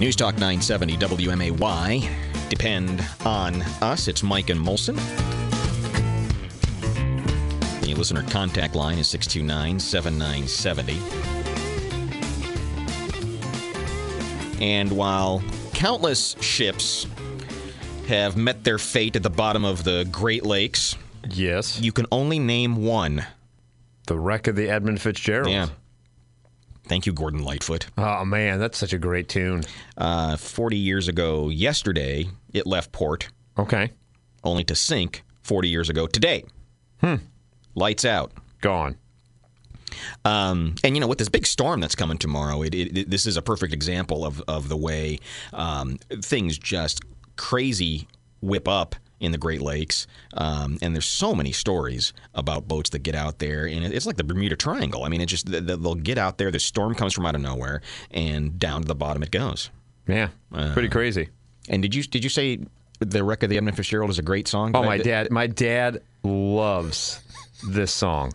News Talk 970 WMAY. Depend on us. It's Mike and Molson. The listener contact line is 629 7970. And while countless ships have met their fate at the bottom of the Great Lakes, Yes. you can only name one. The wreck of the Edmund Fitzgerald. Yeah. Thank you, Gordon Lightfoot. Oh man, that's such a great tune. Uh, 40 years ago yesterday, it left port, Okay. only to sink 40 years ago today. Hmm. Lights out. Gone. Um, and you know, with this big storm that's coming tomorrow, it, it, it- this is a perfect example of, of the way um, things just crazy whip up in the Great Lakes. Um, and there's so many stories about boats that get out there, and it's like the Bermuda Triangle. I mean, it just th- th- they'll get out there, the storm comes from out of nowhere, and down to the bottom it goes. Yeah. Uh, Pretty crazy. And did you did you say the wreck of the Edmund Fitzgerald is a great song? Oh my dad my dad loves this song.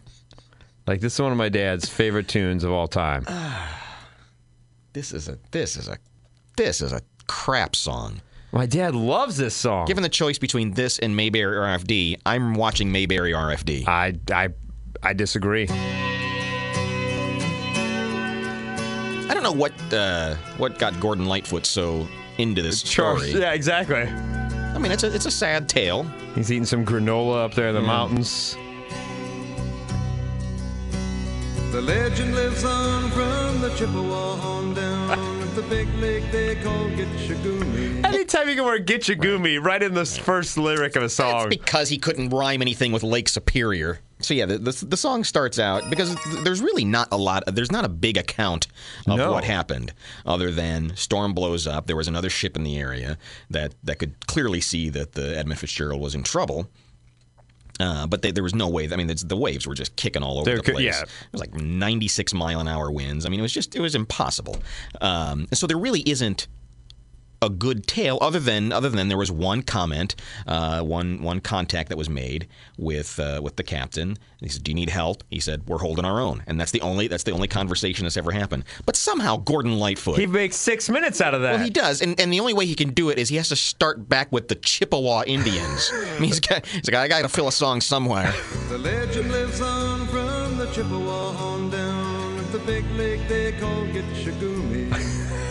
Like this is one of my dad's favorite tunes of all time. This is a this is a this is a crap song. My dad loves this song. Given the choice between this and Mayberry RFD, I'm watching Mayberry RFD. I I I disagree. I don't know what uh, what got Gordon Lightfoot so into this story. Yeah, exactly. I mean, it's a it's a sad tale. He's eating some granola up there in the mountains. The legend lives on from the Chippewa on down at the big lake they call Gitche Gumee. Anytime you can wear Gitche Gumee right in the first lyric of a It's song. because he couldn't rhyme anything with Lake Superior. So yeah, the, the, the song starts out because there's really not a lot. There's not a big account of No. what happened, other than storm blows up. There was another ship in the area that that could clearly see that the Edmund Fitzgerald was in trouble. Uh, but they, there was no way. I mean, it's, the waves were just kicking all over There the could- place. yeah. It was like 96 mile an hour winds. I mean, it was just it was impossible. Um, and so there really isn't a good tale other than other than there was one comment, uh, one one contact that was made with uh, with the captain. He said, "Do you need help?" He said, "We're holding our own," and that's the only that's the only conversation that's ever happened. But somehow Gordon Lightfoot. He makes six minutes out of that. well, he does, and, and the only way he can do it is he has to start back with the Chippewa Indians. I mean, he's got, he's like, I got to fill a song somewhere. The legend lives on from the Chippewa on down the big lake they call Gitche Gumee.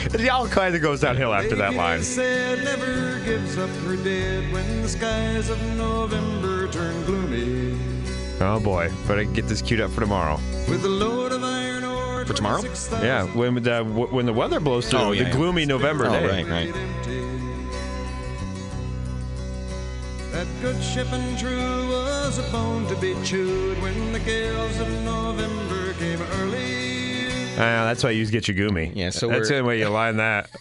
It all kind of goes downhill after that line. said never gives up her dead when the skies of November turn gloomy. Oh boy, better get this queued up for tomorrow. With a load of iron ore For tomorrow? 26,000 Yeah, when the when the weather blows through, Oh, yeah, the yeah. gloomy November Oh, day. right, right. That good ship and true was a bone to be chewed when the gales of November came early. Ah, that's why you use Get Your Gumi. Yeah, so that's the only way you line that.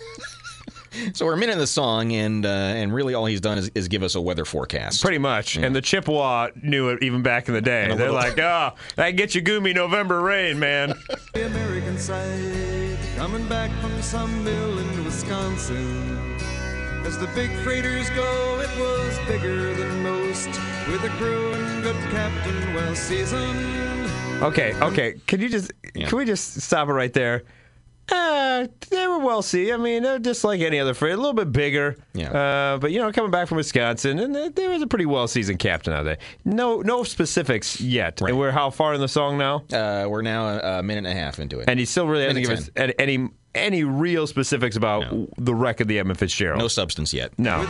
So we're a minute in the song, and uh, and really all he's done is, is give us a weather forecast. Pretty much. And the Chippewa knew it even back in the day. And They're little- like, oh, that Get Your Gumi November rain, man. The American side coming back from some mill in Wisconsin. As the big freighters go, it was bigger than most, with a crew and good captain well seasoned. Okay, okay. Can you just Yeah. can we just stop it right there? Uh, they were well see. I mean, they're just like any other freight, a little bit bigger. Yeah. Uh, but you know, coming back from Wisconsin, and there- there was a pretty well seasoned captain out there. No, no specifics yet. Right. And we're how far in the song now? Uh, we're now a, a minute and a half into it. And he still really hasn't Minute given us any, any any real specifics about No. the wreck of the Edmund Fitzgerald. no substance yet. No.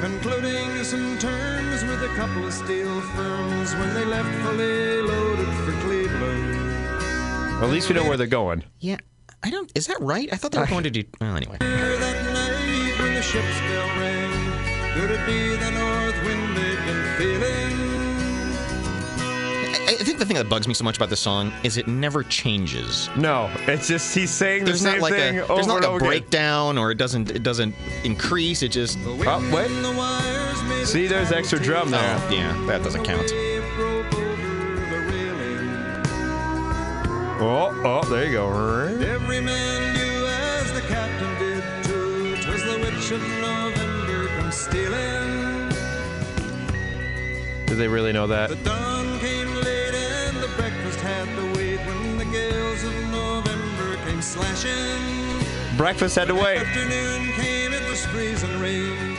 Concluding some terms with a couple of steel firms when they left fully loaded for Cleveland. Well, at least we know where they're going. Yeah, I don't. Is that right? I thought they were going to do. Well, anyway. That night when the ship's bell rang, could it be the north wind they'd been feeling? I, I think the thing that bugs me so much about this song is it never changes. No, it's just he's saying the There's same not like thing a over there's not and like a over again. breakdown or it doesn't it doesn't increase. It just Oh, wait. Oh, and the wires made See, there's extra drum oh, there. oh, yeah that doesn't count. wave broke over the railing. Oh, oh, there you go. Every man knew as the captain did too. 'Twas the witch of November come stealing. Did they really know that? Breakfast had to wait. Afternoon came, it was freezing rain.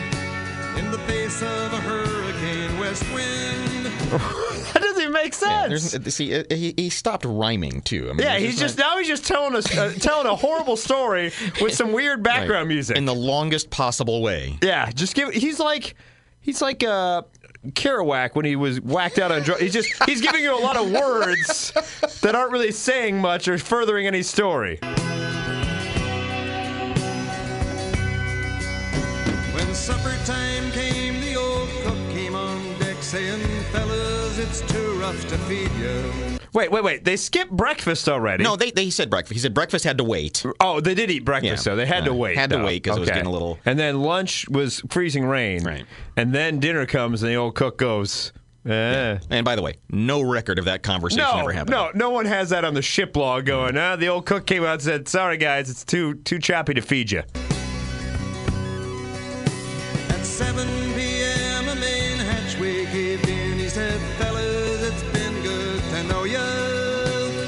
In the face of a hurricane west wind. That doesn't even make Yeah, sense. there's- see, uh, he, he stopped rhyming too. I mean, Yeah, he's just now he's just telling us uh, telling a horrible story with some weird not- background music. in the longest possible way. yeah, just give. He's like he's like uh, Kerouac when he was whacked out on drugs. He's just he's giving you a lot of words that aren't really saying much or furthering any story. Time came, the old cook came on deck saying, Fellas, it's too rough to feed you. Wait, wait, wait. They skipped breakfast already. No, they, they said breakfast. He said breakfast had to wait. Oh, they did eat breakfast, Yeah. so they had to wait. had to though. wait 'cause it was getting a little- And then lunch was freezing rain. Right. And then dinner comes, and the old cook goes, eh. And by the way, no record of that conversation No, ever happened. no, no one has that on the ship log going. Ah, the old cook came out and said, "Sorry guys, it's too too choppy to feed you."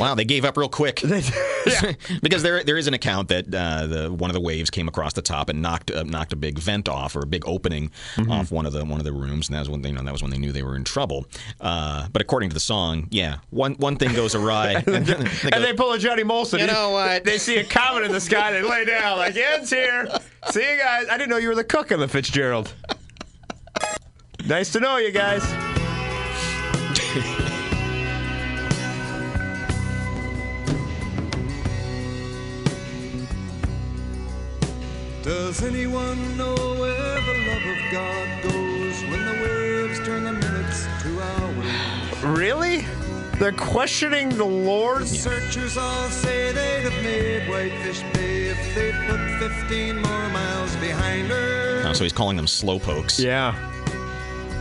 Wow, they gave up real quick. yeah. because there there is an account that uh, the one of the waves came across the top and knocked uh, knocked a big vent off or a big opening Mm-hmm. off one of the one of the rooms, and that was when they you know that was when they knew they were in trouble. Uh, but according to the song, yeah, one one thing goes awry, and, then they go, And they pull a Johnny Molson. You know what? They see a comet in the sky. They lay down like, "Ed's here. See you guys." I didn't know you were the cook on the Fitzgerald. nice to know you guys. Does anyone know where the love of God goes when the waves turn the minutes to hours? Really? They're questioning the Lord. Searchers all say they'd have made Whitefish Bay if they put 15 more miles behind her. Oh, so he's calling them slow pokes. Yeah.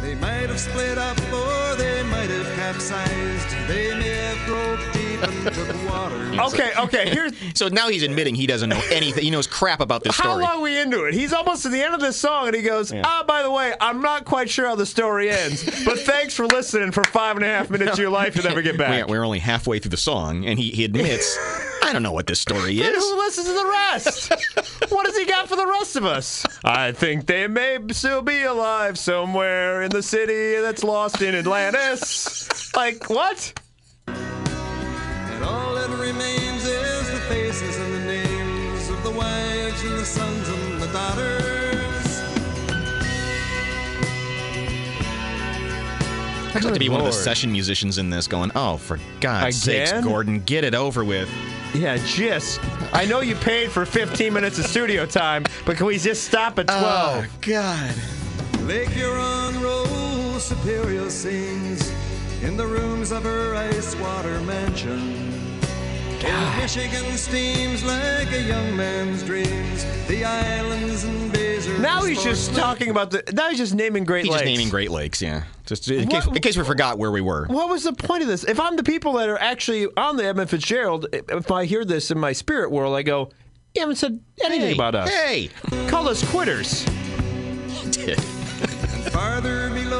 They might have split up or they might have capsized. They may have broke deep and took water. Okay. Okay. Here's So now he's admitting he doesn't know anything. He knows crap about this story. How long are we into it? He's almost to the end of this song, and he goes, "Ah, by the way, I'm not quite sure how the story ends, but thanks for listening for five and a half minutes of your life to never get back." We're, we're only halfway through the song, and he, he admits, I don't know what this story is. who listens to the rest? what has he got for the rest of us? I think they may still be alive somewhere in the city that's lost in Atlantis. Like what? And all that remains is the faces and the names of the wives and the sons and the daughters. I'd like to be one of the session musicians in this going, oh, for God's sakes, Gordon, get it over with. Yeah, just. I know you paid for 15 minutes of studio time, but can we just stop at 12? Oh, God. Lake Huron rolls Superior sings in the rooms of her ice water mansion. Old ah. Michigan steams like a young man's dreams. The islands and bays are now he's just sportsmen. talking about the. Now he's just naming Great He's Lakes. just naming Great Lakes, yeah. Just in case, in case we forgot where we were. What was the point of this? If I'm the people that are actually on the Edmund Fitzgerald, if I hear this in my spirit world, I go, "You haven't said anything Hey, about us. Hey, Call us quitters." he did. Farther below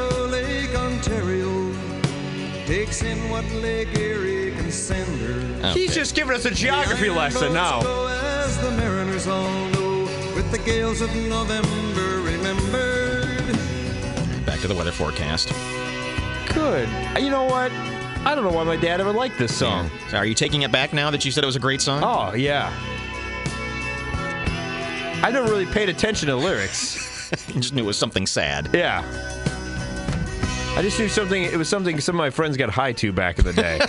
Lake Ontario takes in what Lake Erie can send her. Okay. He's just giving us a geography Iron lesson now. Go as the mariners all know, with the gales of November remembered. Back to the weather forecast. Good. You know what? I don't know why my dad ever liked this song. So are you taking it back now that you said it was a great song? Oh yeah. I never really paid attention to lyrics. You just knew it was something sad. Yeah. I just knew something. It was something some of my friends got high to back in the day.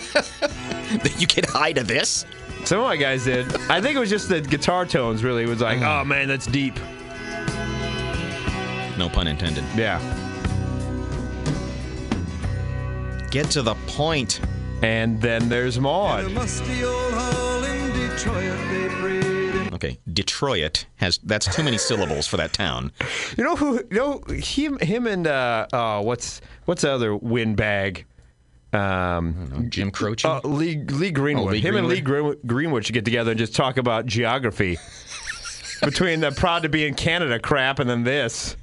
you get high to this? some of my guys did. I think it was just the guitar tones. Really, it was like, mm. oh man, that's deep. No pun intended. Yeah. Get to the point. And then there's In a Maud. Okay, Detroit has that's too many syllables for that town. You know who? You know him. Him and uh, oh, what's what's the other windbag? Um, Jim Croce. uh, Lee Lee Greenwood. Oh, Lee him and Lee Green- Greenwood should get together and just talk about geography. Between the proud to be in Canada crap and then this.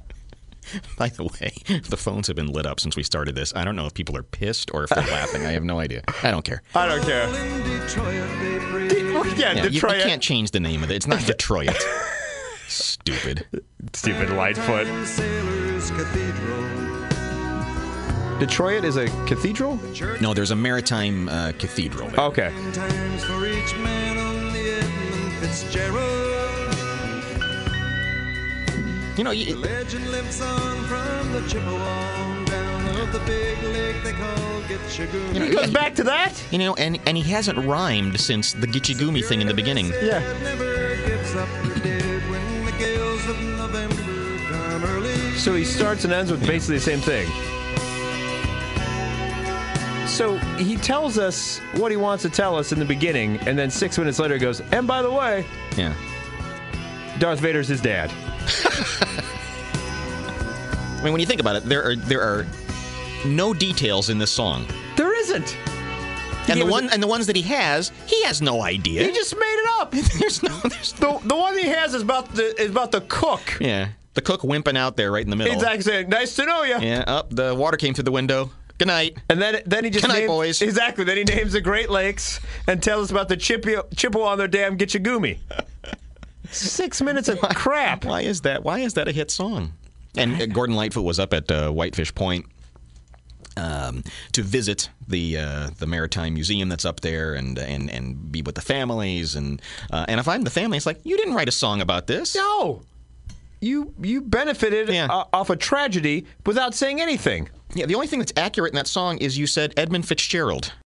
By the way, the phones have been lit up since we started this. I don't know if people are pissed or if they're laughing. I have no idea. I don't care. I don't care. in Detroit, they prayed. Yeah, Yeah, you, you can't change the name of it. It's not Detroit. Stupid. Stupid Lightfoot. Maritime Sailors Cathedral. Detroit is a cathedral? No, there's a maritime uh, cathedral there. Okay. You know, The you, legend lives on from the Chippewa down of the big lake they call Gitchagoo. He goes back to that? you know, and and he hasn't rhymed since the Gitche Gumee thing in the beginning. Yeah. Never gives up the dead when the gales of November come early. So he starts and ends with basically the same thing. So he tells us what he wants to tell us in the beginning, and then six minutes later he goes, and by the way, Yeah. Darth Vader's his dad. I mean, when you think about it, there are there are no details in this song, There isn't. and the one and the ones that he has, he has no idea. He just made it up. there's no, there's The, the one he has is about the is about the cook. yeah. The cook wimping out there right in the middle. Exactly saying, nice to know you. Yeah. Up. the water came through the window. Good night. And then then he just Good night, names, boys. exactly. Then he names the Great Lakes and tells us about the Chippewa, Chippewa on their damn Gitche Gumee. Six minutes of crap. Why is that? Why is that a hit song? And Gordon Lightfoot was up at uh, Whitefish Point um, to visit the uh, the maritime museum that's up there and and and be with the families and uh, and if I'm the family, it's like you didn't write a song about this. No. You you benefited Yeah. off a tragedy without saying anything. Yeah, the only thing that's accurate in that song is you said Edmund Fitzgerald.